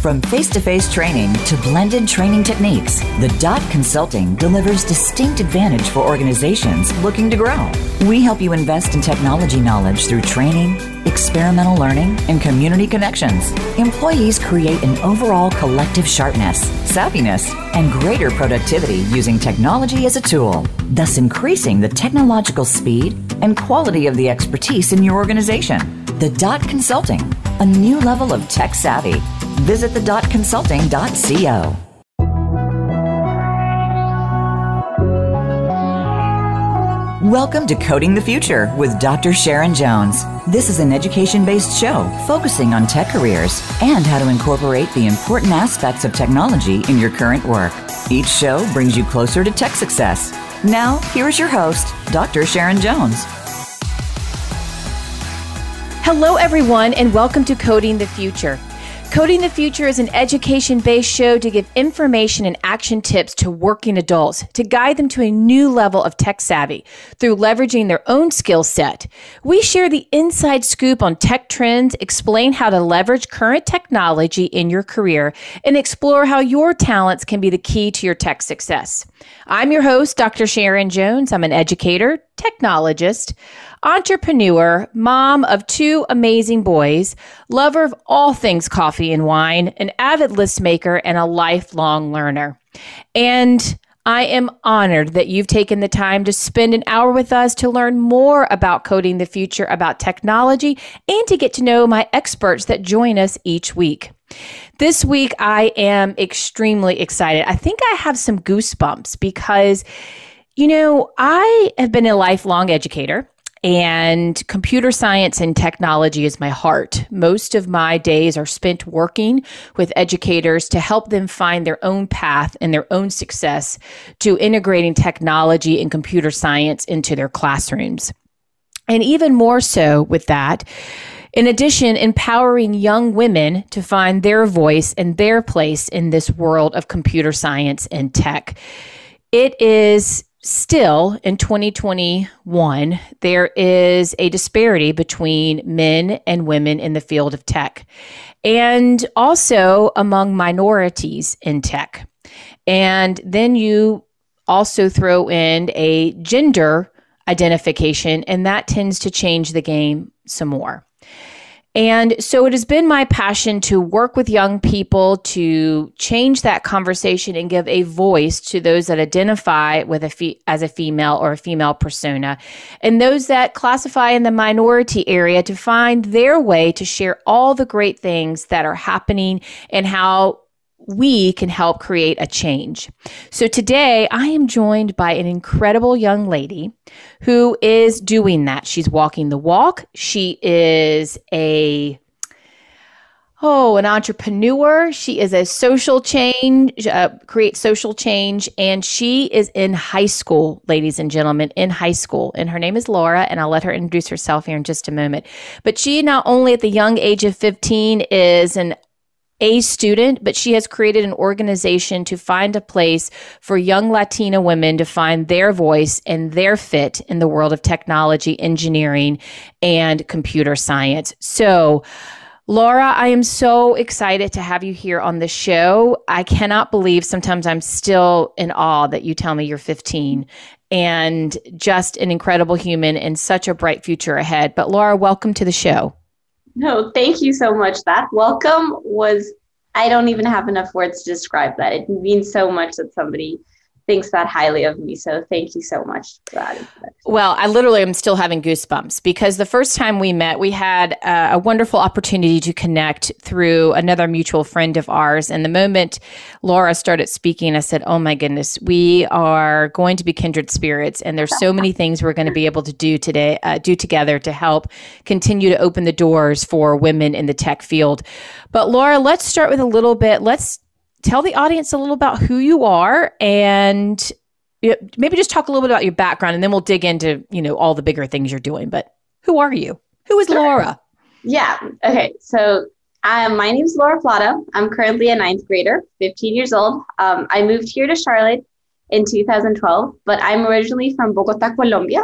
From face to face training to blended training techniques, the Dot Consulting delivers distinct advantage for organizations looking to grow. We help you invest in technology knowledge through training, experimental learning, and community connections. Employees create an overall collective sharpness, savviness, and greater productivity using technology as a tool, thus increasing the technological speed and quality of the expertise in your organization. The Dot Consulting, a new level of tech savvy Visit thedotconsulting.co. Welcome to Coding the Future with Dr. Sharon Jones. This is an education based show focusing on tech careers and how to incorporate the important aspects of technology in your current work. Each show brings you closer to tech success. Now, here is your host, Dr. Sharon Jones. Hello, everyone, and welcome to Coding the Future. Coding the Future is an education based show to give information and action tips to working adults to guide them to a new level of tech savvy through leveraging their own skill set. We share the inside scoop on tech trends, explain how to leverage current technology in your career, and explore how your talents can be the key to your tech success. I'm your host, Dr. Sharon Jones. I'm an educator, technologist entrepreneur, mom of two amazing boys, lover of all things coffee and wine, an avid list maker, and a lifelong learner. And I am honored that you've taken the time to spend an hour with us to learn more about coding the future, about technology, and to get to know my experts that join us each week. This week, I am extremely excited. I think I have some goosebumps because, you know, I have been a lifelong educator. And computer science and technology is my heart. Most of my days are spent working with educators to help them find their own path and their own success to integrating technology and computer science into their classrooms. And even more so with that, in addition, empowering young women to find their voice and their place in this world of computer science and tech. It is still in 2021, there is a disparity between men and women in the field of tech, and also among minorities in tech. And then you also throw in a gender identification, and that tends to change the game some more. And so it has been my passion to work with young people to change that conversation and give a voice to those that identify with a fe- as a female or a female persona. And those that classify in the minority area to find their way to share all the great things that are happening and how we can help create a change. So today I am joined by an incredible young lady who is doing that. She's walking the walk. She is a Oh, an entrepreneur. She is a social change, uh, create social change, and she is in high school, ladies and gentlemen, in high school. And her name is Laura, and I'll let her introduce herself here in just a moment. But she, not only at the young age of 15, is an a student, but she has created an organization to find a place for young Latina women to find their voice and their fit in the world of technology, engineering, and computer science. So, Laura, I am so excited to have you here on the show. I cannot believe sometimes I'm still in awe that you tell me you're 15 and just an incredible human and such a bright future ahead. But Laura, welcome to the show. No, thank you so much. That welcome was, I don't even have enough words to describe that. It means so much that somebody thinks that highly of me. So thank you so much for that. Well, I literally am still having goosebumps because the first time we met, we had uh, a wonderful opportunity to connect through another mutual friend of ours. And the moment Laura started speaking, I said, Oh my goodness, we are going to be kindred spirits. And there's so many things we're going to be able to do today, uh, do together to help continue to open the doors for women in the tech field. But Laura, let's start with a little bit. Let's tell the audience a little about who you are and maybe just talk a little bit about your background and then we'll dig into you know all the bigger things you're doing. But who are you? Who is sure. laura? Yeah. Okay. So um, my name is laura plata. I'm currently a ninth grader 15 years old. Um, i moved here to charlotte in 2012 but i'm originally from bogota colombia.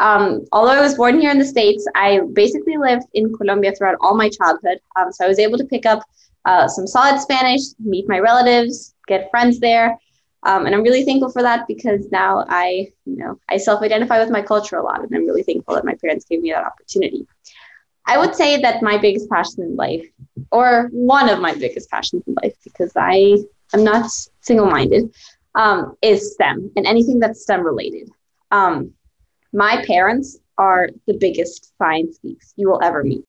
Um, although i was born here in the states i basically lived in colombia throughout all my childhood. Um, so i was able to pick up uh, some solid Spanish, meet my relatives, get friends there. Um, and I'm really thankful for that because now I, you know, I self-identify with my culture a lot, and I'm really thankful that my parents gave me that opportunity. I would say that my biggest passion in life, or one of my biggest passions in life, because I am not single-minded, um, is STEM and anything that's STEM related. Um, my parents are the biggest science geeks you will ever meet,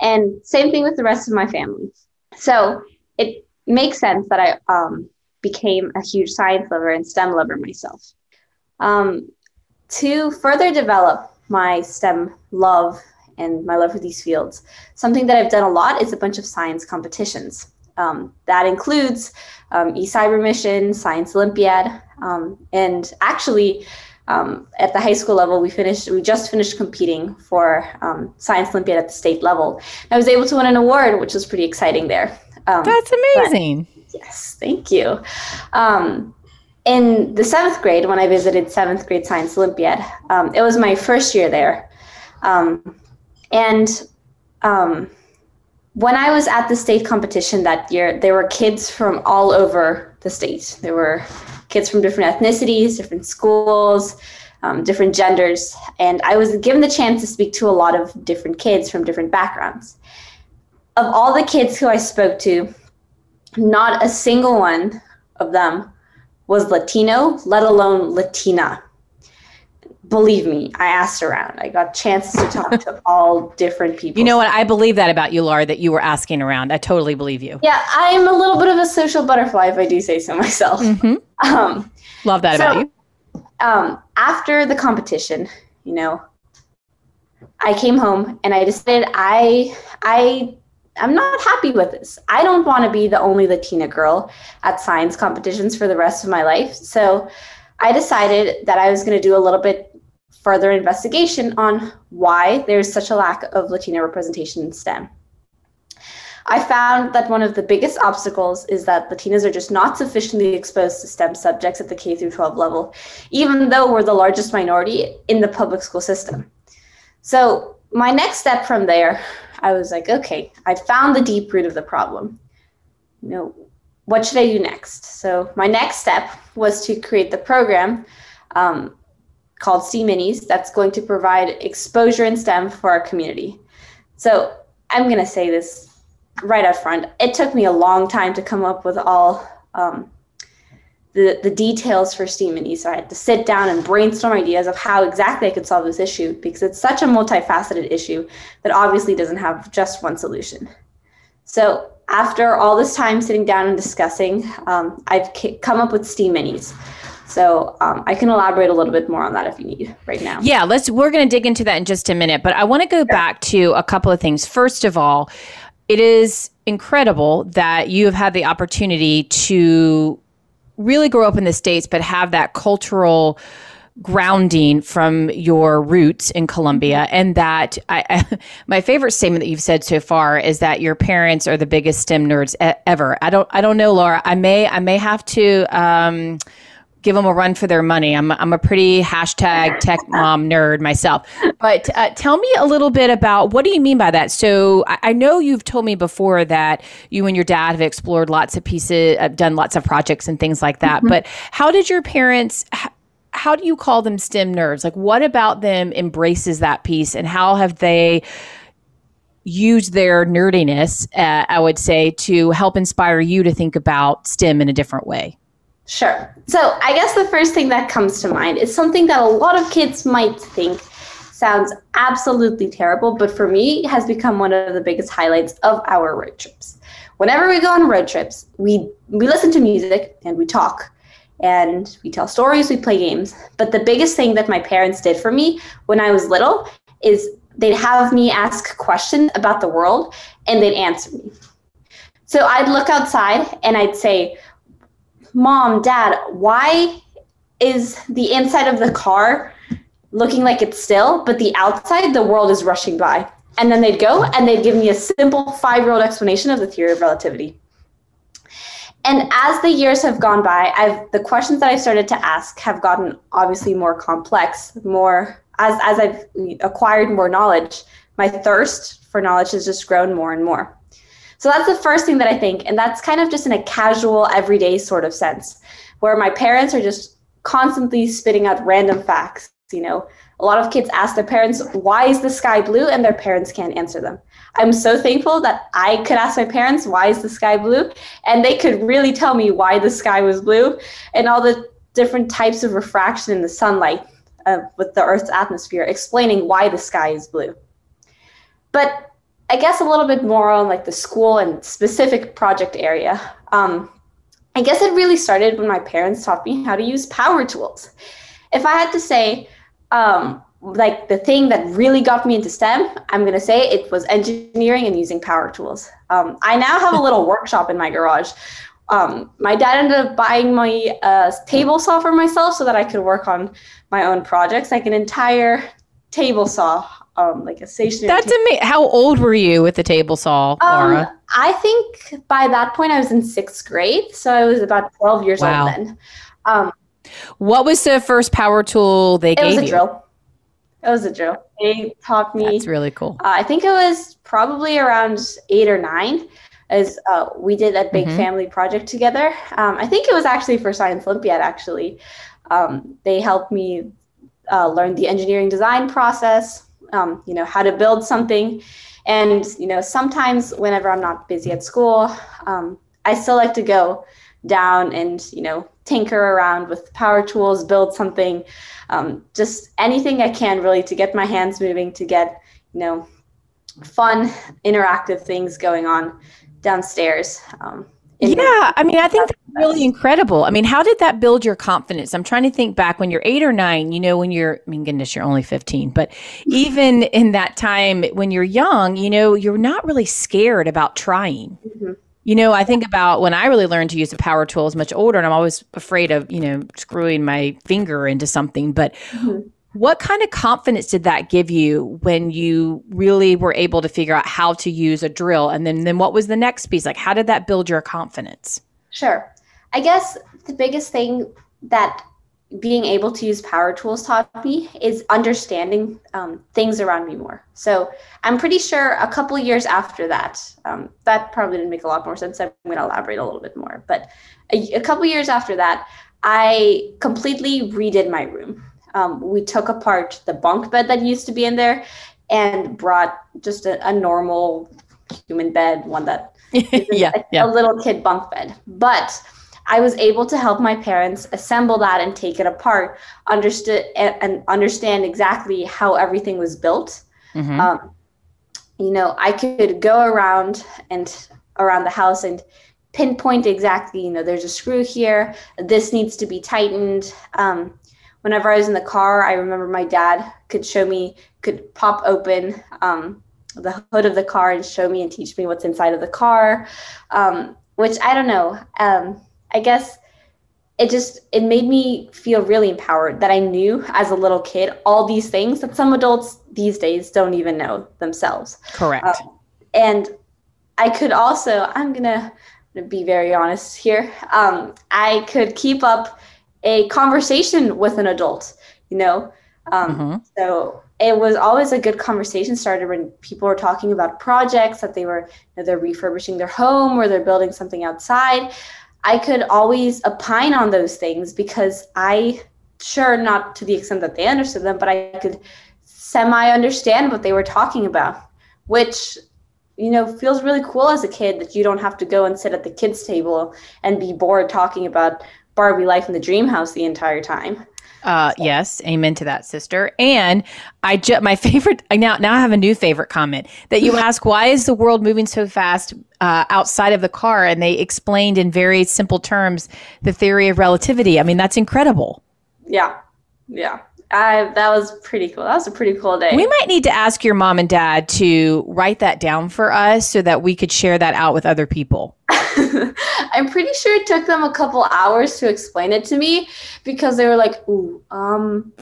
and same thing with the rest of my family. So it makes sense that I um, became a huge science lover and STEM lover myself. Um, to further develop my STEM love and my love for these fields, something that I've done a lot is a bunch of science competitions. Um, that includes um, eCybermission, Science Olympiad, um, and actually, um, at the high school level, we finished. We just finished competing for um, Science Olympiad at the state level. I was able to win an award, which was pretty exciting there. Um, That's amazing. Yes, thank you. Um, in the seventh grade, when I visited seventh grade Science Olympiad, um, it was my first year there. Um, and um, when I was at the state competition that year, there were kids from all over the state. There were kids from different ethnicities, different schools, um, different genders. And I was given the chance to speak to a lot of different kids from different backgrounds. Of all the kids who I spoke to, not a single one of them was Latino, let alone Latina. Believe me, I asked around. I got chances to talk to all different people. You know what? I believe that about you, Laura, that you were asking around. I totally believe you. Yeah, I'm a little bit of a social butterfly, if I do say so myself. Mm-hmm. Um, Love that so, about you. Um, after the competition, you know, I came home and I decided I I I'm not happy with this. I don't want to be the only Latina girl at science competitions for the rest of my life. So I decided that I was going to do a little bit further investigation on why there's such a lack of Latina representation in STEM. I found that one of the biggest obstacles is that Latinas are just not sufficiently exposed to STEM subjects at the K through 12 level, even though we're the largest minority in the public school system. So, my next step from there I was like, okay, I found the deep root of the problem. You know, what should I do next? So my next step was to create the program um, called STEAM Minis that's going to provide exposure in STEM for our community. So I'm going to say this right up front. It took me a long time to come up with all um, the, the details for STEAM Minis. So I had to sit down and brainstorm ideas of how exactly I could solve this issue because it's such a multifaceted issue that obviously doesn't have just one solution. So after all this time sitting down and discussing, um, I've come up with STEAM Minis. So um, I can elaborate a little bit more on that if you need right now. Yeah, let's. We're going to dig into that in just a minute, but I want to go sure. back to a couple of things. First of all, it is incredible that you have had the opportunity to really grow up in the States, but have that cultural grounding from your roots in Colombia and that I, I, my favorite statement that you've said so far is that your parents are the biggest STEM nerds e- ever. I don't I don't know Laura. I may I may have to um, give them a run for their money. I'm, I'm a pretty hashtag tech mom nerd myself. But uh, tell me a little bit about what do you mean by that? So I, I, know you've told me before that you and your dad have explored lots of pieces, uh, done lots of projects and things like that. Mm-hmm. But how did your parents? How do you call them STEM nerds? Like, what about them embraces that piece, and how have they? used their nerdiness, uh, I would say, to help inspire you to think about STEM in a different way. Sure. So I guess the first thing that comes to mind is something that a lot of kids might think sounds absolutely terrible, but for me has become one of the biggest highlights of our road trips. Whenever we go on road trips, we we listen to music and we talk and we tell stories, we play games. But the biggest thing that my parents did for me when I was little is they'd have me ask questions about the world and they'd answer me. So I'd look outside and I'd say, Mom, Dad, why is the inside of the car looking like it's still, but the outside, the world is rushing by? And then they'd go and they'd give me a simple five year old explanation of the theory of relativity. And as the years have gone by, I've the questions that I started to ask have gotten obviously more complex, more as as I've acquired more knowledge, my thirst for knowledge has just grown more and more. So that's the first thing that I think. And that's kind of just in a casual, everyday sort of sense, where my parents are just constantly spitting out random facts. You know, a lot of kids ask their parents, why is the sky blue? And their parents can't answer them. I'm so thankful that I could ask my parents, why is the sky blue? And they could really tell me why the sky was blue and all the different types of refraction in the sunlight uh, with the Earth's atmosphere, explaining why the sky is blue. But I guess a little bit more on like the school and specific project area. Um, I guess it really started when my parents taught me how to use power tools. If I had to say, um, like the thing that really got me into STEM, I'm going to say it was engineering and using power tools. Um, I now have a little workshop in my garage. Um, my dad ended up buying my uh, table saw for myself so that I could work on my own projects, like an entire table saw, um, like a stationary. That's amazing. How old were you with the table saw, Laura? Um, I think by that point I was in sixth grade, so I was about 12 years wow. old then. Um, what was the first power tool they gave you? It was a drill. It was a drill. They taught me. That's really cool. Uh, I think it was probably around eight or nine, as uh, we did a big mm-hmm. family project together. Um, I think it was actually for Science Olympiad. Actually, um, they helped me uh, learn the engineering design process. Um, you know how to build something, and you know sometimes whenever I'm not busy at school, um, I still like to go down and you know tinker around with power tools, build something um, just anything I can really to get my hands moving, to get, you know, fun, interactive things going on downstairs. Um, yeah, I mean, I think that's really incredible. I mean, how did that build your confidence? I'm trying to think back when you're eight or nine, you know, when you're, I mean, goodness, you're only 15, but even in that time when you're young, you know, you're not really scared about trying. Mm-hmm. You know, I think about when I really learned to use a power tool as much older, and I'm always afraid of, you know, screwing my finger into something. But mm-hmm. What kind of confidence did that give you when you really were able to figure out how to use a drill? And then, then what was the next piece? Like, how did that build your confidence? Sure. I guess the biggest thing that being able to use power tools taught me is understanding um, things around me more. So I'm pretty sure a couple years after that, um, that probably didn't make a lot more sense. I'm going to elaborate a little bit more. But a, a couple years after that, I completely redid my room. Um, we took apart the bunk bed that used to be in there and brought just a, a normal human bed, one that yeah, a, yeah. a little kid bunk bed. But I was able to help my parents assemble that and take it apart, understood and understand exactly how everything was built. Mm-hmm. Um, you know, I could go around and around the house and pinpoint exactly. You know, there's a screw here. This needs to be tightened. Um, whenever I was in the car, I remember my dad could show me, could pop open um, the hood of the car and show me and teach me what's inside of the car. Um, which I don't know. Um, I guess it just it made me feel really empowered that I knew as a little kid all these things that some adults these days don't even know themselves. Correct. Um, and I could also I'm gonna be very honest here. Um, I could keep up a conversation with an adult. You know, um, mm-hmm. so it was always a good conversation starter when people were talking about projects that they were you know, they're refurbishing their home or they're building something outside I could always opine on those things because I, sure, not to the extent that they understood them, but I could semi understand what they were talking about, which, you know, feels really cool as a kid that you don't have to go and sit at the kids' table and be bored talking about Barbie life in the dream house the entire time. Uh, so. Yes, amen to that, sister. And I just my favorite. I now now I have a new favorite comment that you ask. Why is the world moving so fast uh, outside of the car? And they explained in very simple terms the theory of relativity. I mean, that's incredible. Yeah, yeah. I, that was pretty cool. That was a pretty cool day. We might need to ask your mom and dad to write that down for us so that we could share that out with other people. I'm pretty sure it took them a couple hours to explain it to me because they were like, "Ooh, um,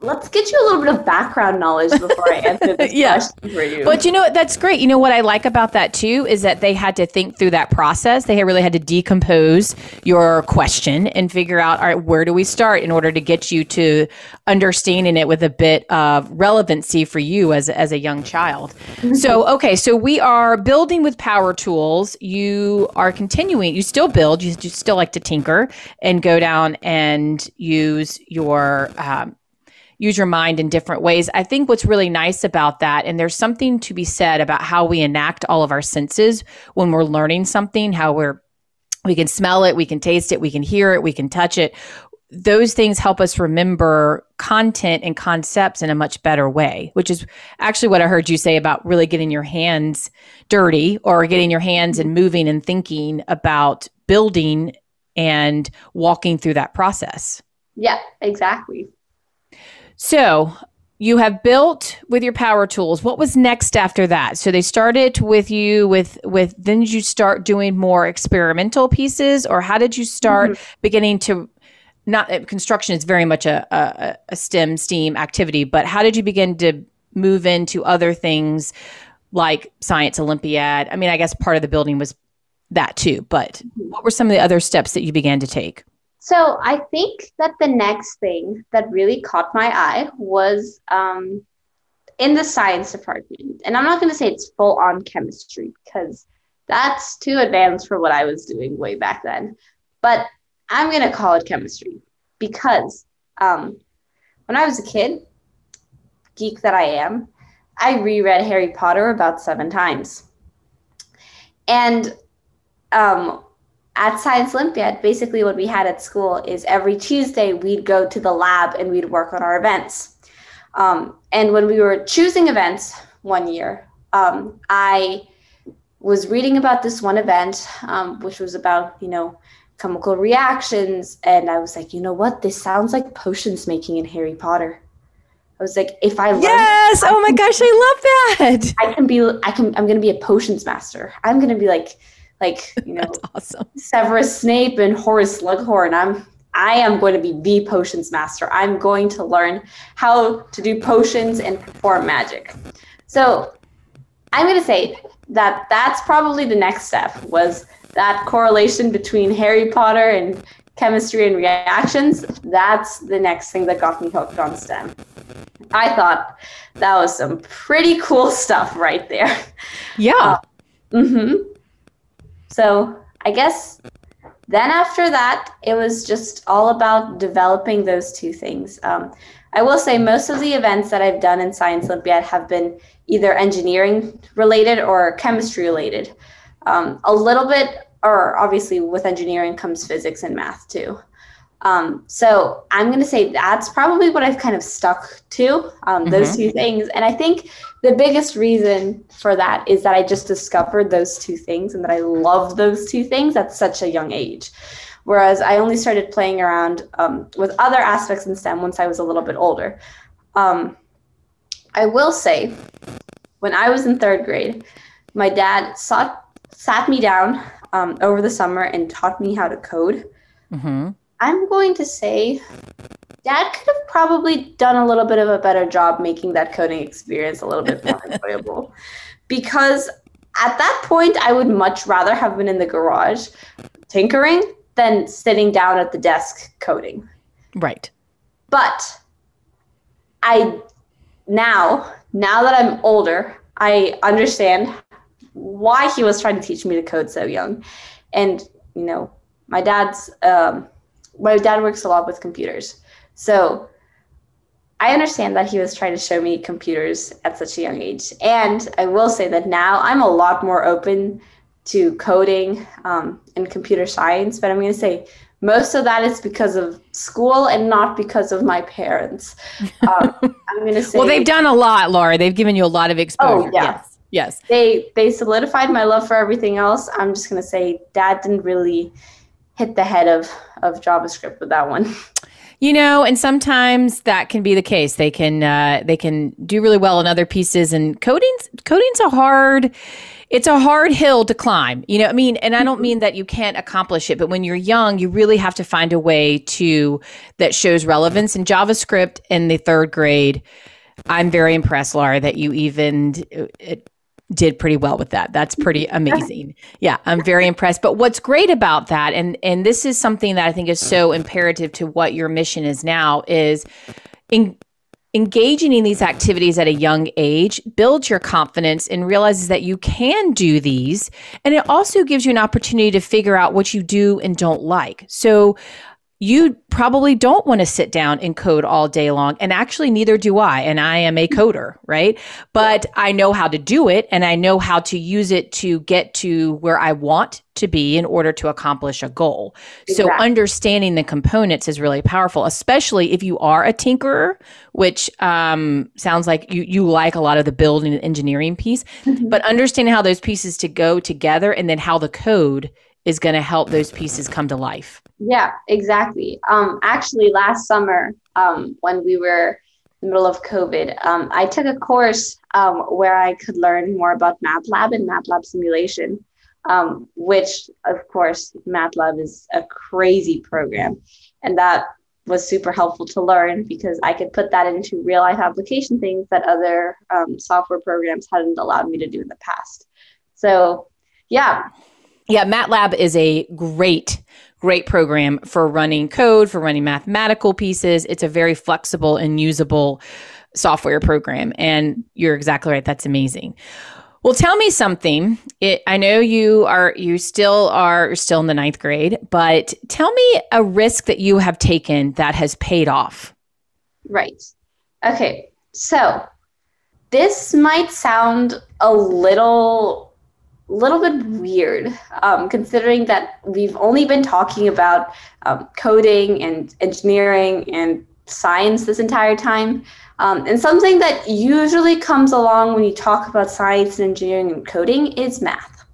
let's get you a little bit of background knowledge before I answer this yeah. question for you. But you know what? that's great. You know what I like about that too is that they had to think through that process. They really had to decompose your question and figure out, all right, where do we start in order to get you to understanding it with a bit of relevancy for you as as a young child. Mm-hmm. So okay, so we are building with power tools. You are continuing. You still build. You, you still like to tinker and go down and use your um, use your mind in different ways. I think what's really nice about that, and there's something to be said about how we enact all of our senses when we're learning something, how we're we can smell it, we can taste it, we can hear it, we can touch it. Those things help us remember content and concepts in a much better way, which is actually what I heard you say about really getting your hands dirty or getting your hands and moving and thinking about building and walking through that process. Yeah, exactly. So you have built with your power tools. What was next after that? So they started with you with with then did you start doing more experimental pieces or how did you start mm-hmm. beginning to not uh, construction is very much a, a, a STEM STEAM activity, but how did you begin to move into other things like science olympiad? I mean, I guess part of the building was that too, but what were some of the other steps that you began to take? So I think that the next thing that really caught my eye was um, in the science department. And I'm not going to say it's full on chemistry because that's too advanced for what I was doing way back then. But I'm going to call it chemistry because um, when I was a kid, geek that I am, I reread Harry Potter about seven times. And um, at Science Olympiad, basically what we had at school is every Tuesday we'd go to the lab and we'd work on our events. Um, and when we were choosing events one year, um, I was reading about this one event, um, which was about, you know, chemical reactions. And I was like, you know what? This sounds like potions making in Harry Potter. I was like, if I learn, yes, oh my gosh, I love that. I can be, I can, I'm going to be a potions master. I'm going to be like like you know awesome. Severus Snape and Horace Slughorn. I'm I am going to be the potions master. I'm going to learn how to do potions and perform magic. So I'm going to say that that's probably the next step was that correlation between Harry Potter and chemistry and reactions. That's the next thing that got me hooked on STEM. I thought that was some pretty cool stuff right there. Yeah. Uh, mm-hmm. So I guess then after that, it was just all about developing those two things. Um, I will say most of the events that I've done in Science Olympiad have been either engineering related or chemistry related. Um, a little bit, or obviously with engineering comes physics and math too. Um, so I'm going to say that's probably what I've kind of stuck to, um, mm-hmm. those two things. And I think the biggest reason for that is that I just discovered those two things and that I love those two things at such a young age. Whereas I only started playing around um, with other aspects in STEM once I was a little bit older. Um, I will say, when I was in third grade, my dad sought, sat me down um, over the summer and taught me how to code. Mm-hmm I'm going to say Dad could have probably done a little bit of a better job making that coding experience a little bit more enjoyable. Because at that point, I would much rather have been in the garage tinkering than sitting down at the desk coding. Right. But I now, now that I'm older, I understand why he was trying to teach me to code so young. And, you know, my dad's um, my dad works a lot with computers. So I understand that he was trying to show me computers at such a young age. And I will say that now I'm a lot more open to coding um, and computer science. But I'm going to say most of that is because of school and not because of my parents. Um, I'm going to say. well, they've done a lot, Laura. They've given you a lot of exposure. Oh, yeah. Yes. Yes. They they solidified my love for everything else. I'm just going to say dad didn't really hit the head of of JavaScript with that one. You know, and sometimes that can be the case. They can uh, they can do really well in other pieces, and coding's coding's a hard it's a hard hill to climb. You know, I mean, and I don't mean that you can't accomplish it, but when you're young, you really have to find a way to that shows relevance in JavaScript in the third grade. I'm very impressed, Laura, that you even uh, did pretty well with that. That's pretty amazing. Yeah, I'm very impressed. But what's great about that, and and this is something that I think is so imperative to what your mission is now, is in engaging in these activities at a young age builds your confidence and realizes that you can do these. And it also gives you an opportunity to figure out what you do and don't like. So you probably don't want to sit down and code all day long. And actually, neither do I. And I am a coder, right? But I know how to do it and I know how to use it to get to where I want to be in order to accomplish a goal. Exactly. So, understanding the components is really powerful, especially if you are a tinkerer, which um, sounds like you, you like a lot of the building and engineering piece, mm-hmm. but understanding how those pieces to go together and then how the code is going to help those pieces come to life. Yeah, exactly. Um, actually, last summer, um, when we were in the middle of COVID, um, I took a course um, where I could learn more about MATLAB and MATLAB simulation, um, which, of course, MATLAB is a crazy program. And that was super helpful to learn because I could put that into real life application things that other um, software programs hadn't allowed me to do in the past. So, yeah. Yeah, MATLAB is a great great program for running code, for running mathematical pieces. It's a very flexible and usable software program. And you're exactly right. That's amazing. Well, tell me something. It, I know you are you still are still in the ninth grade, but tell me a risk that you have taken that has paid off. Right. Okay. So this might sound a little little bit weird, um, considering that we've only been talking about um, coding and engineering and science this entire time. Um, and something that usually comes along when you talk about science and engineering and coding is math.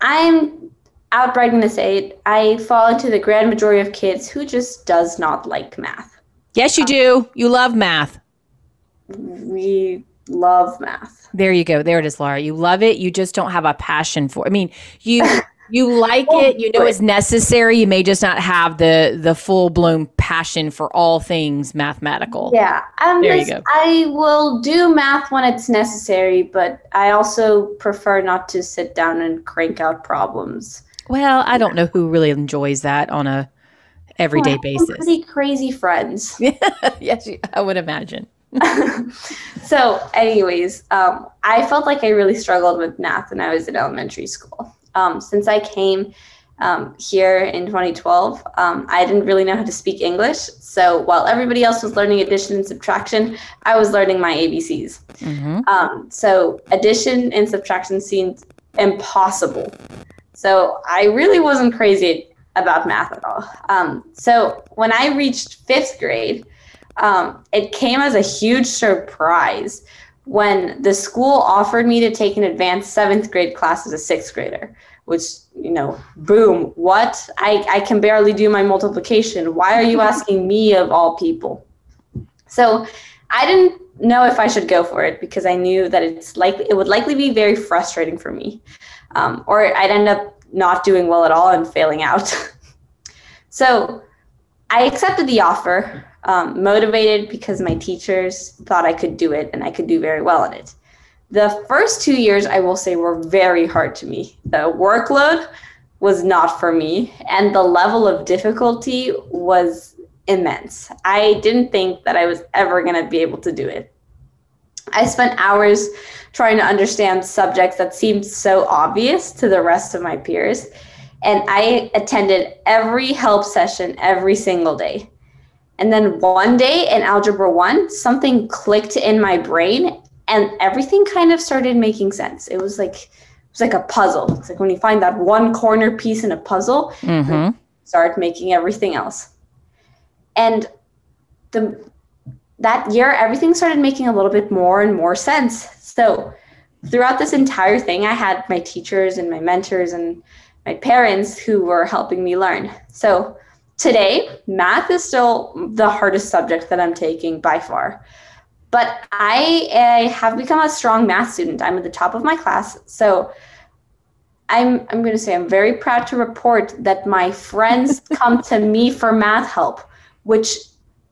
I'm outright going to say it. I fall into the grand majority of kids who just does not like math. Yes, you do. You love math. We love math. There you go. There it is, Laura. You love it. You just don't have a passion for. I mean, you you like it. You know it's necessary. You may just not have the the full blown passion for all things mathematical. Yeah, um, there you go. I will do math when it's necessary, but I also prefer not to sit down and crank out problems. Well, I don't know who really enjoys that on a everyday well, basis. Pretty crazy friends. yes, I would imagine. so, anyways, um, I felt like I really struggled with math when I was in elementary school. Um, since I came um, here in 2012, um, I didn't really know how to speak English. So, while everybody else was learning addition and subtraction, I was learning my ABCs. Mm-hmm. Um, so, addition and subtraction seemed impossible. So, I really wasn't crazy about math at all. Um, so, when I reached fifth grade, um, it came as a huge surprise when the school offered me to take an advanced seventh grade class as a sixth grader which you know boom what? I, I can barely do my multiplication. Why are you asking me of all people? So i didn't know if i should go for it because i knew that it's likely it would likely be very frustrating for me um, or i'd end up not doing well at all and failing out. So i accepted the offer um, motivated because my teachers thought I could do it and I could do very well at it. The first two years, I will say, were very hard to me. The workload was not for me, and the level of difficulty was immense. I didn't think that I was ever going to be able to do it. I spent hours trying to understand subjects that seemed so obvious to the rest of my peers. And I attended every help session every single day. And then one day in Algebra 1, something clicked in my brain and everything kind of started making sense. It was like it was like a puzzle. It's like when you find that one corner piece in a puzzle, mm-hmm. start making everything else. And the that year everything started making a little bit more and more sense. So throughout this entire thing, I had my teachers and my mentors and my parents who were helping me learn. So today, math is still the hardest subject that I'm taking by far. But I, I have become a strong math student. I'm at the top of my class. So I'm, I'm going to say I'm very proud to report that my friends come to me for math help, which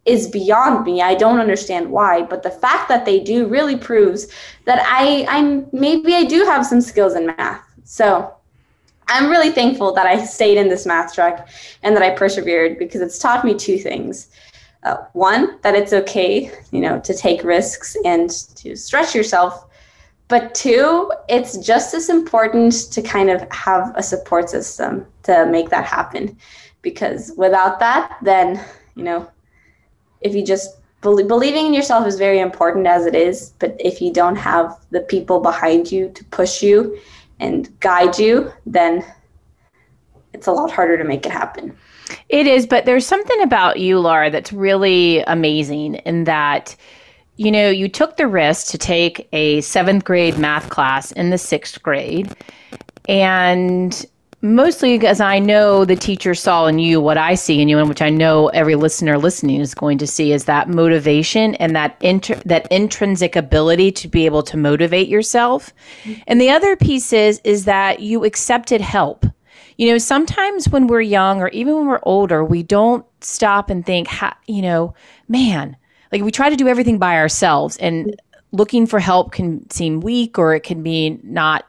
is beyond me. I don't understand why, but the fact that they do really proves that I I'm maybe I do have some skills in math. So I'm really thankful that I stayed in this math track and that I persevered because it's taught me two things. Uh, one, that it's okay, you know, to take risks and to stretch yourself. But two, it's just as important to kind of have a support system to make that happen. Because without that, then, you know, if you just believing in yourself is very important as it is, but if you don't have the people behind you to push you and guide you, then it's a lot harder to make it happen. It is, but there's something about you, Laura, that's really amazing in that, you know, you took the risk to take a seventh grade math class in the sixth grade. And mostly because I know the teacher saw in you what I see in you, and which I know every listener listening is going to see, is that motivation and that inter- that intrinsic ability to be able to motivate yourself. And the other piece is is that you accepted help. You know, sometimes when we're young or even when we're older, we don't stop and think, you know, man, like we try to do everything by ourselves and looking for help can seem weak or it can be not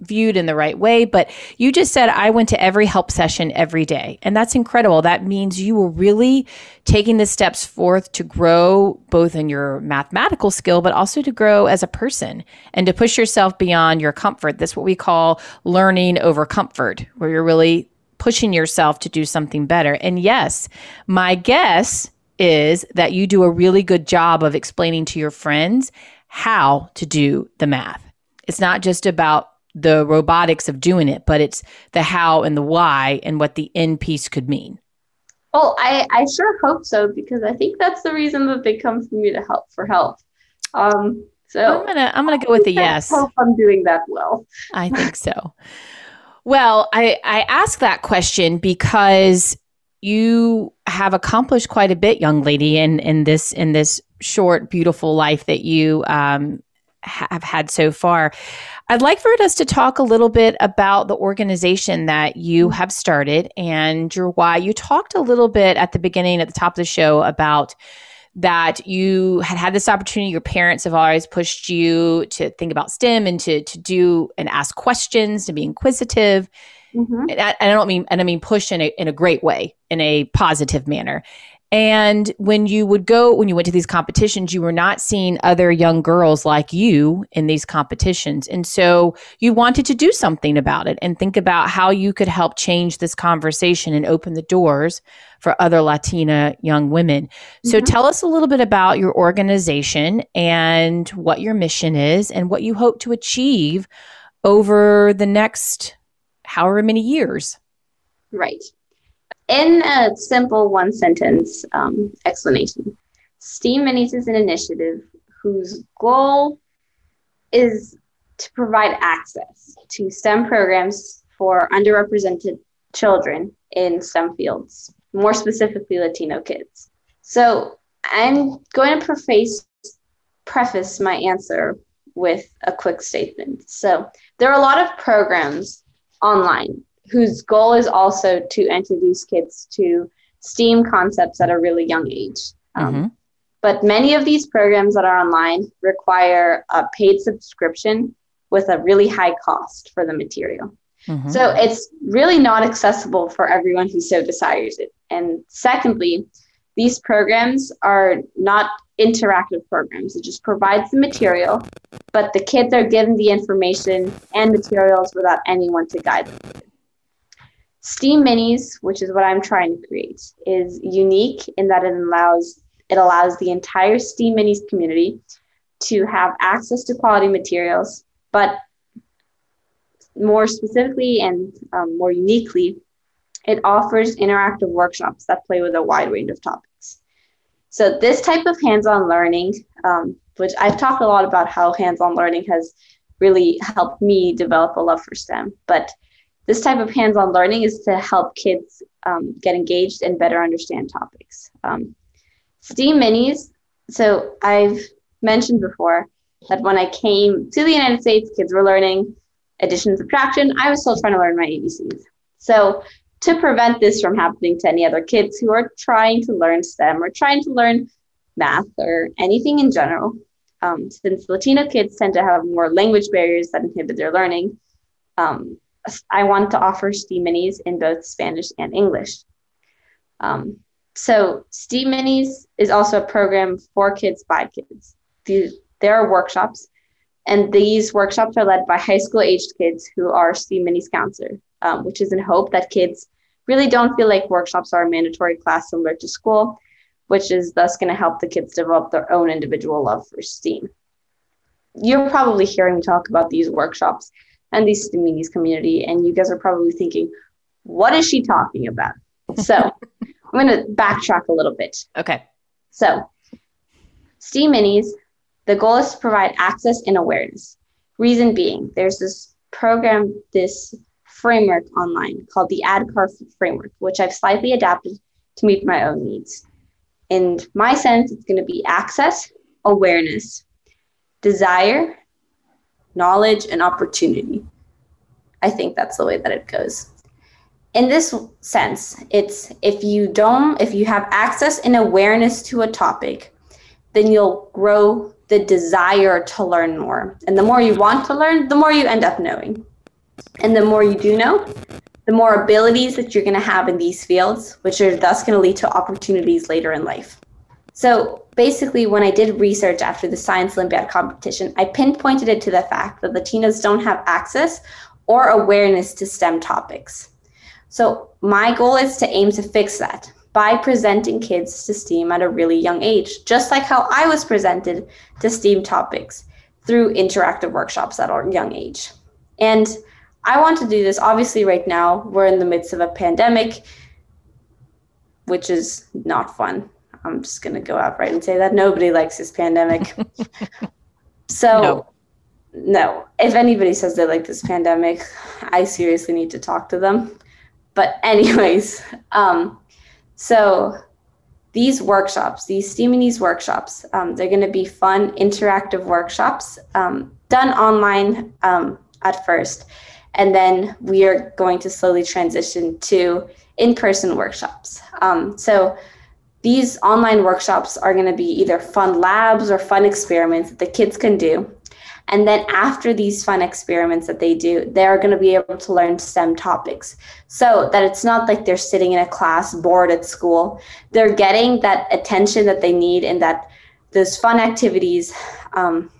viewed in the right way. But you just said, I went to every help session every day. And that's incredible. That means you were really taking the steps forth to grow both in your mathematical skill, but also to grow as a person and to push yourself beyond your comfort. That's what we call learning over comfort, where you're really pushing yourself to do something better. And yes, my guess is that you do a really good job of explaining to your friends how to do the math. It's not just about the robotics of doing it, but it's the how and the why and what the end piece could mean. Well, I, I sure hope so because I think that's the reason that they come to me to help for help. Um, so I'm gonna I'm gonna go with a yes. I hope I'm doing that well. I think so. Well, I I ask that question because you have accomplished quite a bit, young lady, in in this in this short, beautiful life that you um, have had so far. I'd like for us to talk a little bit about the organization that you mm-hmm. have started and your why. You talked a little bit at the beginning, at the top of the show, about that you had had this opportunity. Your parents have always pushed you to think about STEM and to to do and ask questions, to be inquisitive. Mm-hmm. And, I, and I don't mean and I mean push in a in a great way, in a positive manner. And when you would go, when you went to these competitions, you were not seeing other young girls like you in these competitions. And so you wanted to do something about it and think about how you could help change this conversation and open the doors for other Latina young women. So mm-hmm. tell us a little bit about your organization and what your mission is and what you hope to achieve over the next however many years. Right. In a simple one sentence um, explanation, STEAM Minis is an initiative whose goal is to provide access to STEM programs for underrepresented children in STEM fields, more specifically Latino kids. So I'm going to preface preface my answer with a quick statement. So there are a lot of programs online whose goal is also to introduce kids to STEAM concepts at a really young age. Um, mm-hmm. But many of these programs that are online require a paid subscription with a really high cost for the material. Mm-hmm. So it's really not accessible for everyone who so desires it. And secondly, these programs are not interactive programs. It just provides the material, but the kids are given the information and materials without anyone to guide them. STEAM Minis, which is what I'm trying to create, is unique in that it allows it allows the entire STEAM Minis community to have access to quality materials, but more specifically and um, more uniquely, it offers interactive workshops that play with a wide range of topics. So this type of hands-on learning, um, which I've talked a lot about how hands-on learning has really helped me develop a love for STEM, but this type of hands-on learning is to help kids um, get engaged and better understand topics. Um, STEAM minis. So I've mentioned before that when I came to the United States, kids were learning addition and subtraction. I was still trying to learn my ABCs. So to prevent this from happening to any other kids who are trying to learn STEM or trying to learn math or anything in general, um, since Latino kids tend to have more language barriers that inhibit their learning, um, I want to offer STEAM Minis in both Spanish and English. Um, so STEAM Minis is also a program for kids by kids. There are workshops, and these workshops are led by high school aged kids who are STEAM Minis counselor, um, which is in hope that kids really don't feel like workshops are a mandatory class similar to school, which is thus going to help the kids develop their own individual love for STEAM. You're probably hearing me talk about these workshops and the Minis community, and you guys are probably thinking, what is she talking about? So I'm going to backtrack a little bit. Okay. So, STEAM Minis, the goal is to provide access and awareness. Reason being, there's this program, this framework online called the ADKAR framework, which I've slightly adapted to meet my own needs. In my sense, it's going to be access, awareness, desire, knowledge, and opportunity. I think that's the way that it goes. In this sense, it's if you don't, if you have access and awareness to a topic, then you'll grow the desire to learn more. And the more you want to learn, the more you end up knowing. And the more you do know, the more abilities that you're going to have in these fields, which are thus going to lead to opportunities later in life. So basically, when I did research after the Science Olympiad competition, I pinpointed it to the fact that Latinos don't have access or awareness to STEM topics. So my goal is to aim to fix that by presenting kids to STEAM at a really young age, just like how I was presented to STEAM topics through interactive workshops at a young age. And I want to do this. Obviously, right now, we're in the midst of a pandemic, which is not fun. I'm just going to go out right and say that nobody likes this pandemic. so, no. no. If anybody says they like this pandemic, I seriously need to talk to them. But, anyways, um, so these workshops, these STEAM Minis workshops, um, they're going to be fun, interactive workshops um, done online um, at first. And then we are going to slowly transition to in person workshops. Um, so these online workshops are going to be either fun labs or fun experiments that the kids can do. And then after these fun experiments that they do, they're going to be able to learn STEM topics so that it's not like they're sitting in a class bored at school. They're getting that attention that they need and that those fun activities um,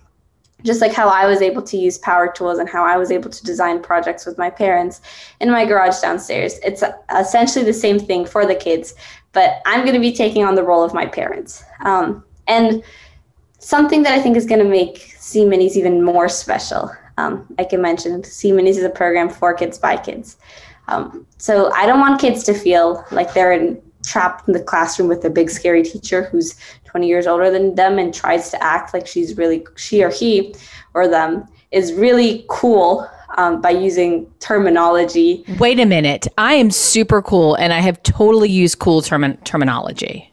just like how I was able to use power tools and how I was able to design projects with my parents in my garage downstairs. It's essentially the same thing for the kids, but I'm going to be taking on the role of my parents. Um, and something that I think is going to make STEAM Minis even more special. Um, like I mentioned, STEAM Minis is a program for kids by kids. Um, so I don't want kids to feel like they're in, trapped in the classroom with a big scary teacher who's 20 years older than them and tries to act like she's really she or he or them is really cool um, by using terminology. Wait a minute. I am super cool and I have totally used cool term- terminology.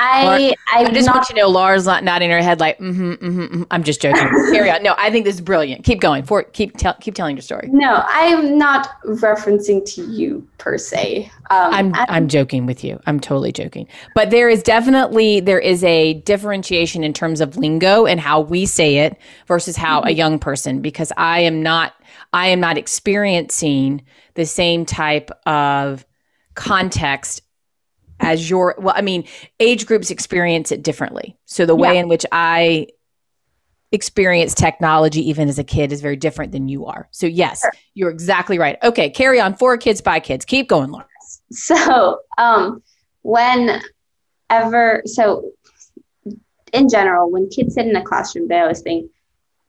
I, I, I just not, want you to know Laura's not nodding her head like, mm-hmm, mm-hmm, mm-hmm. I'm just joking. Carry on. No, I think this is brilliant. Keep going. For keep tell, keep telling your story. No, I'm not referencing to you per se. Um, I'm, I'm I'm joking with you. I'm totally joking. But there is definitely there is a differentiation in terms of lingo and how we say it versus how mm-hmm. a young person because I am not I am not experiencing the same type of context as your well i mean age groups experience it differently. So the way yeah. in which i experience technology even as a kid is very different than you are. So yes sure. you're exactly right. Okay carry on. For kids by kids. Keep going laura. So um whenever so in general when kids sit in a classroom they always think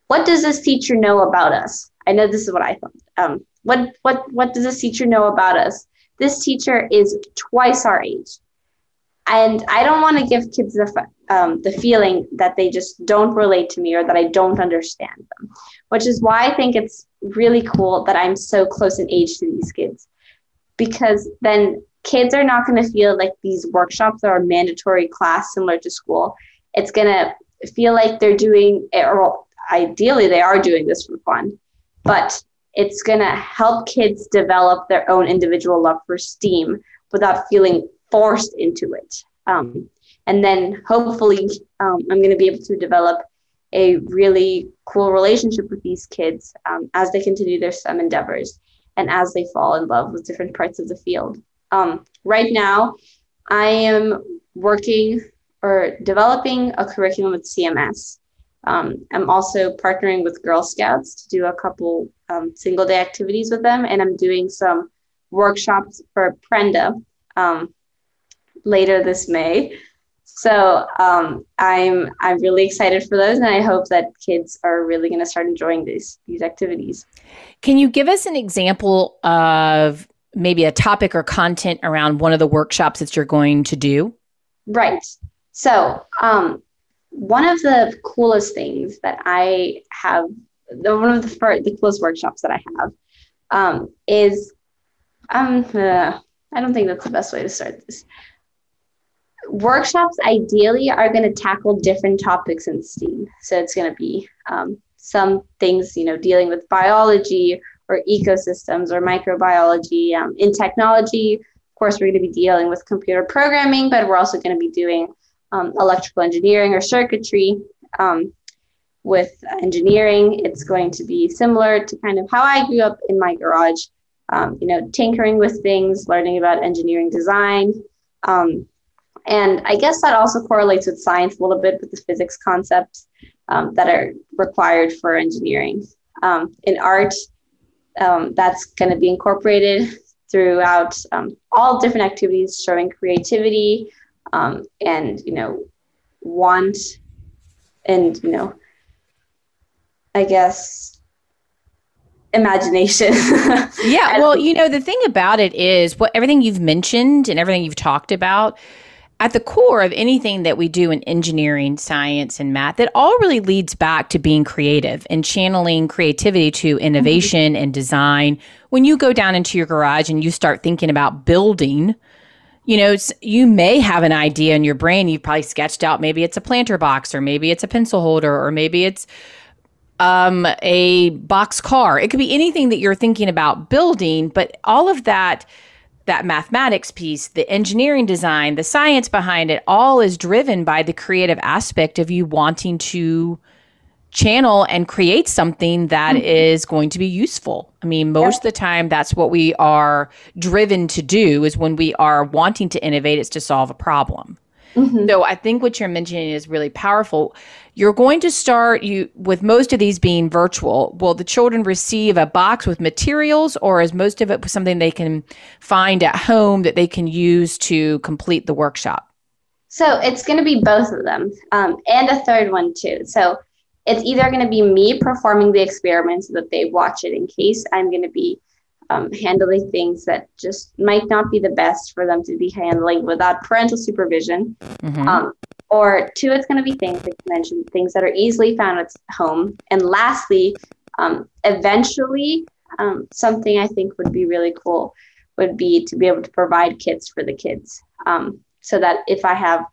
what does this teacher know about us? I know this is what i thought. Um what what what does this teacher know about us this teacher is twice our age. And I don't want to give kids the, um, the feeling that they just don't relate to me or that I don't understand them, which is why I think it's really cool that I'm so close in age to these kids. because then kids are not going to feel like these workshops are a mandatory class similar to school. It's going to feel like they're doing it, or ideally they are doing this for fun, but it's going to help kids develop their own individual love for STEAM without feeling forced into it. Um, and then hopefully, um, I'm going to be able to develop a really cool relationship with these kids um, as they continue their STEM endeavors and as they fall in love with different parts of the field. Um, right now, I am working or developing a curriculum with CMS. Um, I'm also partnering with Girl Scouts to do a couple um, single day activities with them, and I'm doing some workshops for Prenda um, later this May. So um, I'm I'm really excited for those, and I hope that kids are really going to start enjoying these these activities. Can you give us an example of maybe a topic or content around one of the workshops that you're going to do? Right. So um, one of the coolest things that I have, one of the, first, the coolest workshops that I have um, is, um, uh, I don't think that's the best way to start this. Workshops ideally are going to tackle different topics in STEAM. So it's going to be um, some things, you know, dealing with biology or ecosystems or microbiology. Um, in technology, of course, we're going to be dealing with computer programming, but we're also going to be doing um, electrical engineering or circuitry. Um, with engineering, it's going to be similar to kind of how I grew up in my garage. Um, you know, tinkering with things, learning about engineering design. Um, and I guess that also correlates with science a little bit with the physics concepts um, that are required for engineering. Um, in art, that's going to be incorporated throughout all different activities showing creativity um, and you know want and you know i guess imagination yeah well you know the thing about it is what everything you've mentioned and everything you've talked about at the core of anything that we do in engineering, science, and math, it all really leads back to being creative and channeling creativity to innovation mm-hmm. and design. When you go down into your garage and you start thinking about building, you know, you may have an idea in your brain. You've probably sketched out maybe it's a planter box, or maybe it's a pencil holder, or maybe it's um, a box car. It could be anything that you're thinking about building, but all of that that mathematics piece, the engineering design, the science behind it, all is driven by the creative aspect of you wanting to channel and create something that mm-hmm. is going to be useful. I mean, most of the time that's what we are driven to do is when we are wanting to innovate, it's to solve a problem. Mm-hmm. So I think what you're mentioning is really powerful. You're going to start you with most of these being virtual. Will the children receive a box with materials or is most of it something they can find at home that they can use to complete the workshop? So it's going to be both of them um, and a third one too. So it's either going to be me performing the experiment so that they watch it in case I'm going to be um, handling things that just might not be the best for them to be handling without parental supervision. Mm-hmm. Um, or two, it's going to be things like you mentioned, things that are easily found at home. And lastly, um, eventually, um, something I think would be really cool would be to be able to provide kits for the kids. Um, so that if I have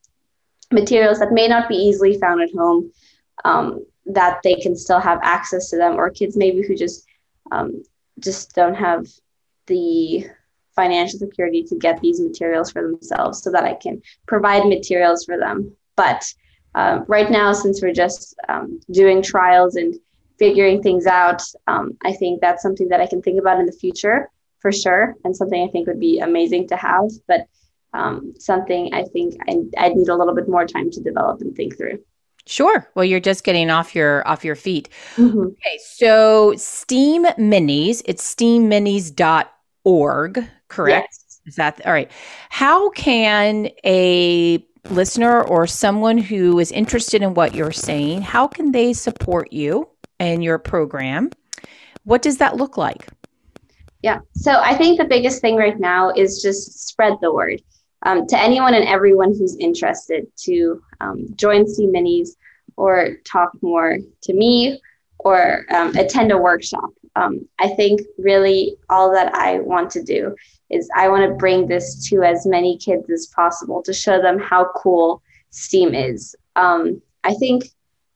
materials that may not be easily found at home, um, that they can still have access to them, or kids maybe who just um, just don't have the financial security to get these materials for themselves so that I can provide materials for them. But uh, right now, since we're just um, doing trials and figuring things out, um, I think that's something that I can think about in the future for sure, and something I think would be amazing to have, but um, something I think I, I'd need a little bit more time to develop and think through. Sure. Well, you're just getting off your off your feet. Mm-hmm. Okay. So Steam Minis, it's steamminis.org, correct? Yes. Is that all right? How can a listener or someone who is interested in what you're saying, how can they support you and your program? What does that look like? Yeah. So I think the biggest thing right now is just spread the word um, to anyone and everyone who's interested to um, join Steam Minis or talk more to me or um, attend a workshop. um, I think really all that I want to do is I want to bring this to as many kids as possible to show them how cool STEAM is. Um, I think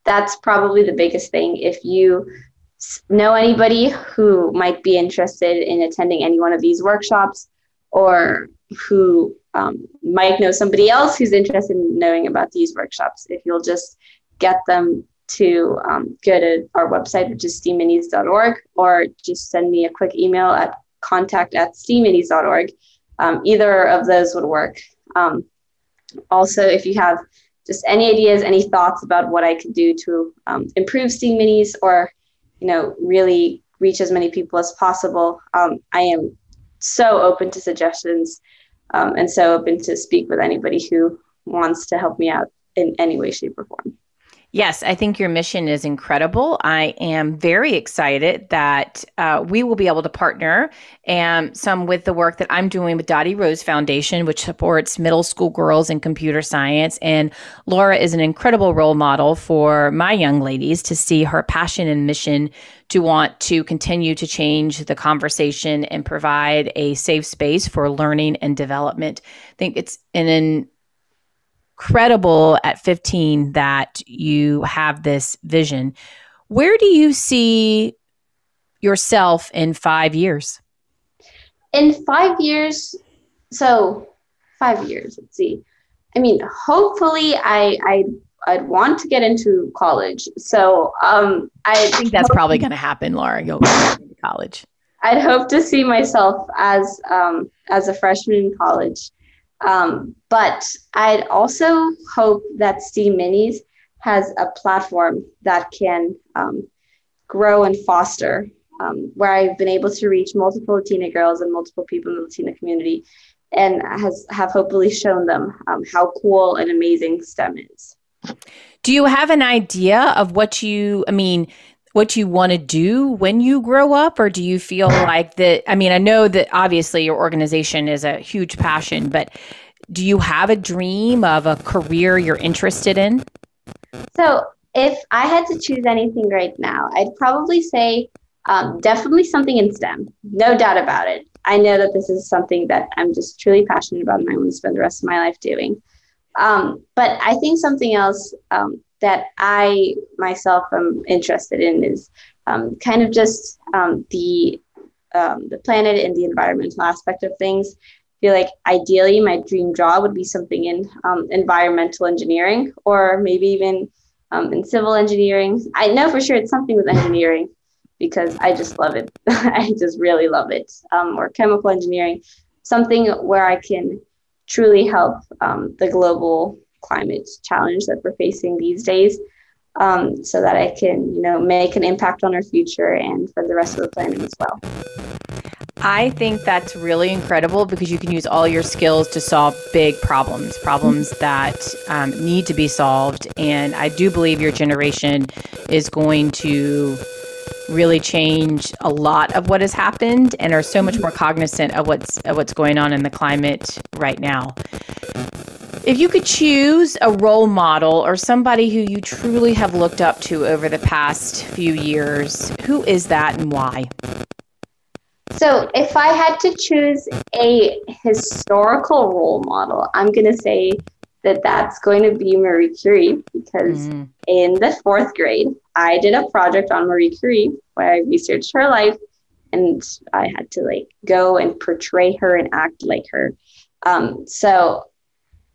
that's probably the biggest thing. If you know anybody who might be interested in attending any one of these workshops or who um, might know somebody else who's interested in knowing about these workshops, if you'll just get them to um, go to our website, which is steamminis.org, or just send me a quick email at contact at steamminis.org. Um, either of those would work. Um, also, if you have just any ideas, any thoughts about what I could do to um, improve Steam Minis or, you know, really reach as many people as possible, um, I am so open to suggestions um, and so open to speak with anybody who wants to help me out in any way, shape, or form. Yes, I think your mission is incredible. I am very excited that uh, we will be able to partner and some with the work that I'm doing with Dottie Rose Foundation, which supports middle school girls in computer science. And Laura is an incredible role model for my young ladies to see her passion and mission to want to continue to change the conversation and provide a safe space for learning and development. I think it's an incredible at 15 that you have this vision. Where do you see yourself in five years? In five years, so five years, let's see. I mean, hopefully, I, I I'd want to get into college. So um, I think that's probably going to happen, Laura. You'll go to college. I'd hope to see myself as um, as a freshman in college. Um, but I'd also hope that Steam Minis has a platform that can um, grow and foster, um, where I've been able to reach multiple Latina girls and multiple people in the Latina community, and has have hopefully shown them um, how cool and amazing STEM is. Do you have an idea of what you? I mean, what you want to do when you grow up or do you feel like that i mean i know that obviously your organization is a huge passion but do you have a dream of a career you're interested in? So if i had to choose anything right now i'd probably say um, definitely something in stem no doubt about it. I know that this is something that i'm just truly passionate about and i want to spend the rest of my life doing um, but i think something else um, that I myself am interested in is um, kind of just um, the um, the planet and the environmental aspect of things. I feel like ideally my dream job would be something in um, environmental engineering or maybe even in civil engineering. I know for sure it's something with engineering because I just love it. I just really love it. Or chemical engineering, something where I can truly help the global climate challenge that we're facing these days um, so that I can, you know, make an impact on our future and for the rest of the planet as well. I think that's really incredible because you can use all your skills to solve big problems, problems that um, need to be solved. And I do believe your generation is going to really change a lot of what has happened and are so much more cognizant of what's of what's going on in the climate right now. If you could choose a role model or somebody who you truly have looked up to over the past few years, who is that and why? So, if I had to choose a historical role model, I'm going to say that that's going to be Marie Curie because mm. in the fourth grade, I did a project on Marie Curie where I researched her life and I had to like go and portray her and act like her. Um, so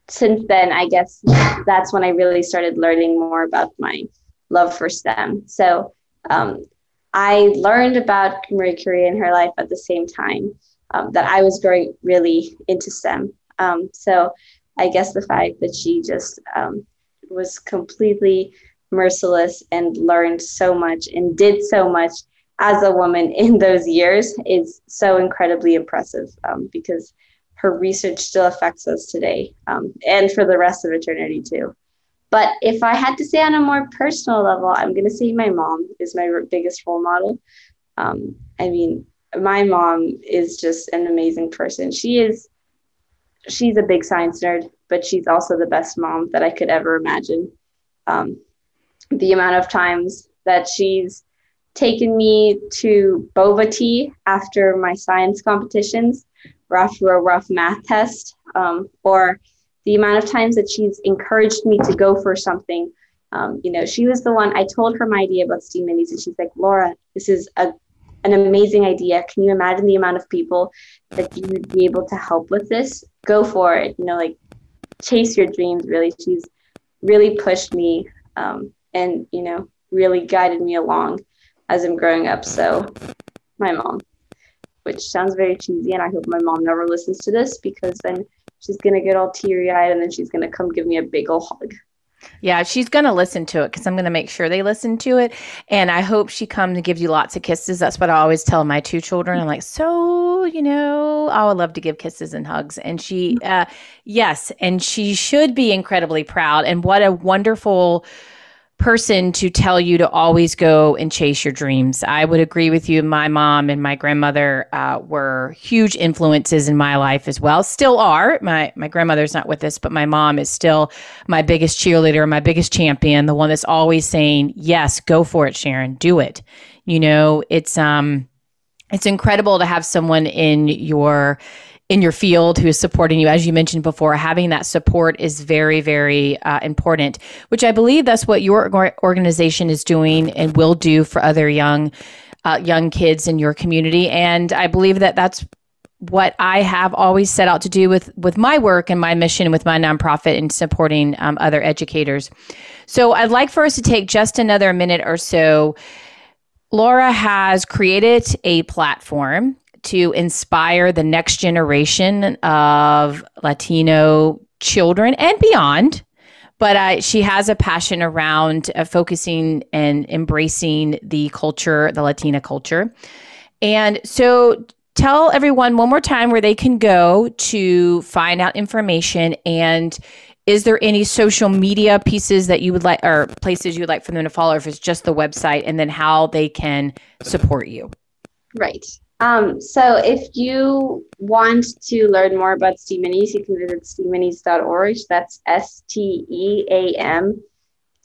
since then, I guess that's when I really started learning more about my love for STEM. So um, I learned about Marie Curie and her life at the same time um, that I was growing really into STEM. Um, so I guess the fact that she just um, was completely merciless and learned so much and did so much as a woman in those years is so incredibly impressive um, because her research still affects us today um, and for the rest of eternity too. But if I had to say on a more personal level, I'm going to say my mom is my biggest role model. Um, I mean, my mom is just an amazing person. She is, she's a big science nerd, but she's also the best mom that I could ever imagine. Um, the amount of times that she's taken me to boba tea after my science competitions after a rough math test, um, or the amount of times that she's encouraged me to go for something. Um, you know, she was the one I told her my idea about Steam Minis, and she's like, Laura, this is a an amazing idea. Can you imagine the amount of people that you would be able to help with this? Go for it. You know, like chase your dreams. Really, she's really pushed me um, and you know really guided me along as I'm growing up. So, my mom, which sounds very cheesy, and I hope my mom never listens to this because then she's gonna get all teary eyed and then she's gonna come give me a big old hug. Yeah, she's going to listen to it because I'm going to make sure they listen to it. And I hope she comes and gives you lots of kisses. That's what I always tell my two children. I'm like, so, you know, I would love to give kisses and hugs. And she, uh, yes, and she should be incredibly proud. And what a wonderful person to tell you to always go and chase your dreams. I would agree with you. My mom and my grandmother uh, were huge influences in my life as well. Still are. My my grandmother's not with us, but my mom is still my biggest cheerleader, my biggest champion, the one that's always saying, "Yes, go for it, Sharon. Do it." You know, it's um it's incredible to have someone in your in your field who is supporting you. As you mentioned before, having that support is very, very uh, important, which I believe that's what your organization is doing and will do for other young, uh, young kids in your community. And I believe that that's what I have always set out to do with with my work and my mission with my nonprofit and supporting um, other educators. So I'd like for us to take just another minute or so. Laura has created a platform to inspire the next generation of Latino children and beyond. But uh, she has a passion around uh, focusing and embracing the culture, the Latina culture. And so tell everyone one more time where they can go to find out information and is there any social media pieces that you would like or places you would like for them to follow if it's just the website and then how they can support you right um, so if you want to learn more about STEAM Minis, you can visit steamminis.org. That's S T E A M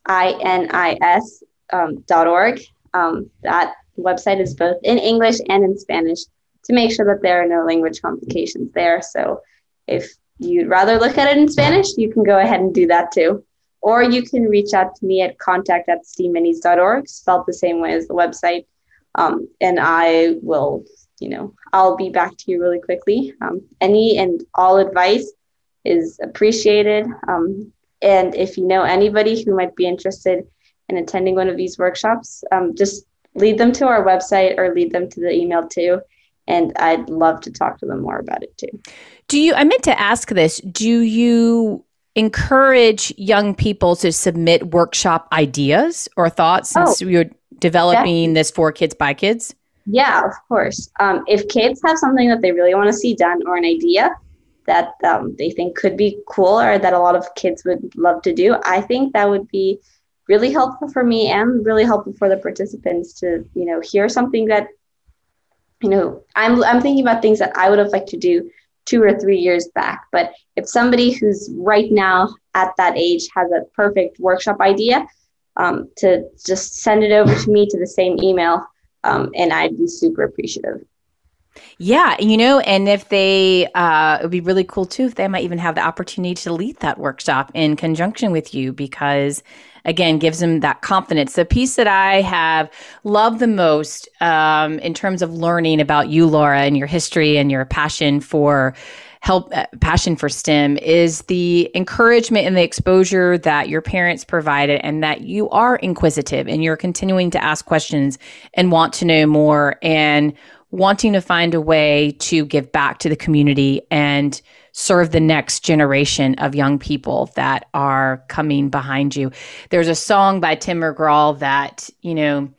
I N I S um, dot org. Um, that website is both in English and in Spanish to make sure that there are no language complications there. So if you'd rather look at it in Spanish, you can go ahead and do that too. Or you can reach out to me at contact at steamminis.org, spelled the same way as the website. Um, and I will you know, I'll be back to you really quickly. Um, any and all advice is appreciated. Um, and if you know anybody who might be interested in attending one of these workshops, um, just lead them to our website or lead them to the email too. And I'd love to talk to them more about it too. Do you, I meant to ask this, do you encourage young people to submit workshop ideas or thoughts since oh, you're developing this for kids by kids? Yeah, of course. Um, if kids have something that they really want to see done or an idea that um, they think could be cool or that a lot of kids would love to do, I think that would be really helpful for me and really helpful for the participants to, you know, hear something that, you know, I'm, I'm thinking about things that I would have liked to do two or three years back. But if somebody who's right now at that age has a perfect workshop idea, um, to just send it over to me to the same email um, and I'd be super appreciative. Yeah, you know, and if they, uh, it would be really cool too if they might even have the opportunity to lead that workshop in conjunction with you because, again, gives them that confidence. The piece that I have loved the most um, in terms of learning about you, Laura, and your history and your passion for help uh, passion for STEM is the encouragement and the exposure that your parents provided and that you are inquisitive and you're continuing to ask questions and want to know more and wanting to find a way to give back to the community and serve the next generation of young people that are coming behind you. There's a song by Tim McGraw that, you know,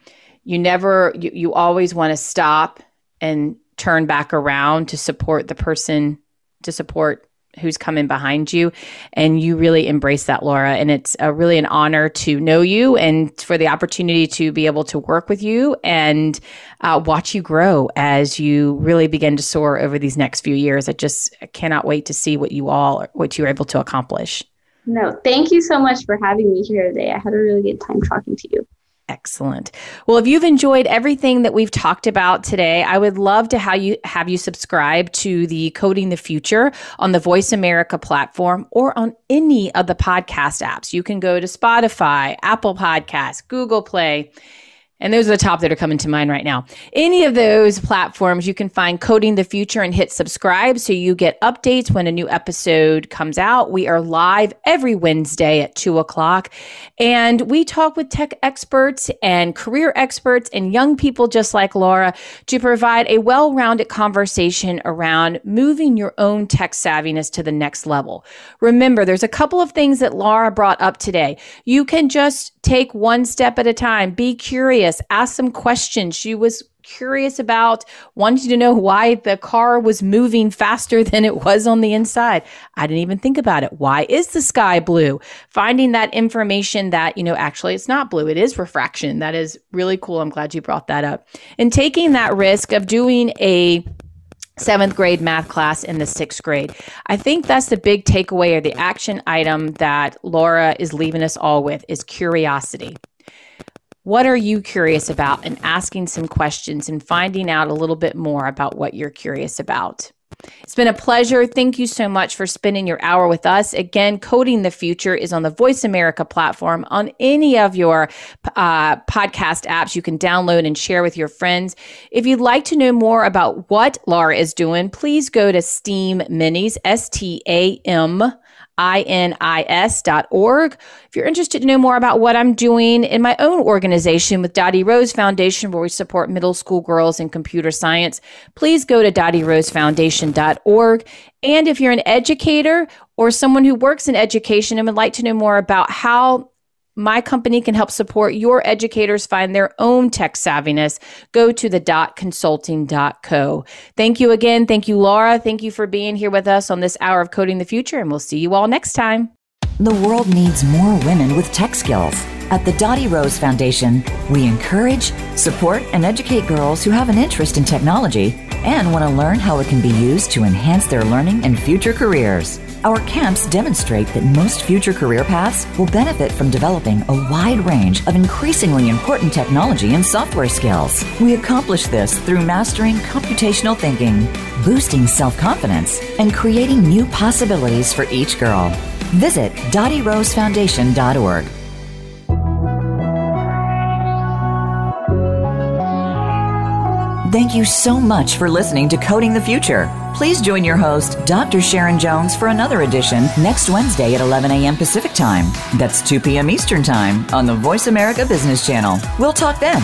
you never you, you always want to stop and turn back around to support the person to support who's coming behind you and you really embrace that laura. And it's a, really an honor to know you and for the opportunity to be able to work with you and uh, watch you grow as you really begin to soar over these next few years. I just cannot wait to see what you all what you're able to accomplish. No thank you so much for having me here today. I had a really good time talking to you Excellent. Well, if you've enjoyed everything that we've talked about today, I would love to have you have you subscribe to the Coding the Future on the Voice America platform or on any of the podcast apps. You can go to Spotify, Apple Podcasts, Google Play and those are the top that are coming to mind right now. Any of those platforms, you can find Coding the Future and hit subscribe so you get updates when a new episode comes out. We are live every Wednesday at 2 o'clock. And we talk with tech experts and career experts and young people just like Laura to provide a well rounded conversation around moving your own tech savviness to the next level. Remember, there's a couple of things that Laura brought up today. You can just take one step at a time, be curious ask some questions. She was curious about, wanting to know why the car was moving faster than it was on the inside. I didn't even think about it. Why is the sky blue? Finding that information that, you know, actually it's not blue, it is refraction. That is really cool. I'm glad you brought that up. And taking that risk of doing a seventh grade math class in the sixth grade. I think that's the big takeaway or the action item that Laura is leaving us all with is curiosity. What are you curious about? And asking some questions and finding out a little bit more about what you're curious about. It's been a pleasure. Thank you so much for spending your hour with us. Again, Coding the Future is on the Voice America platform on any of your uh, podcast apps. You can download and share with your friends. If you'd like to know more about what Laura is doing, please go to STEAM Minis, S T A M inis.org. If you're interested to know more about what I'm doing in my own organization with Dottie Rose Foundation, where we support middle school girls in computer science, please go to dottierosefoundation.org. And if you're an educator or someone who works in education and would like to know more about how my company can help support your educators find their own tech savviness. Go to the dot. Thank you again. Thank you, Laura. Thank you for being here with us on this hour of Coding the Future, and we'll see you all next time. The world needs more women with tech skills. At the Dottie Rose Foundation, we encourage, support, and educate girls who have an interest in technology and want to learn how it can be used to enhance their learning and future careers. Our camps demonstrate that most future career paths will benefit from developing a wide range of increasingly important technology and software skills. We accomplish this through mastering computational thinking, boosting self confidence, and creating new possibilities for each girl. Visit DottieRoseFoundation.org. Thank you so much for listening to Coding the Future. Please join your host, Dr. Sharon Jones, for another edition next Wednesday at 11 a.m. Pacific Time. That's 2 p.m. Eastern Time on the Voice America Business Channel. We'll talk then.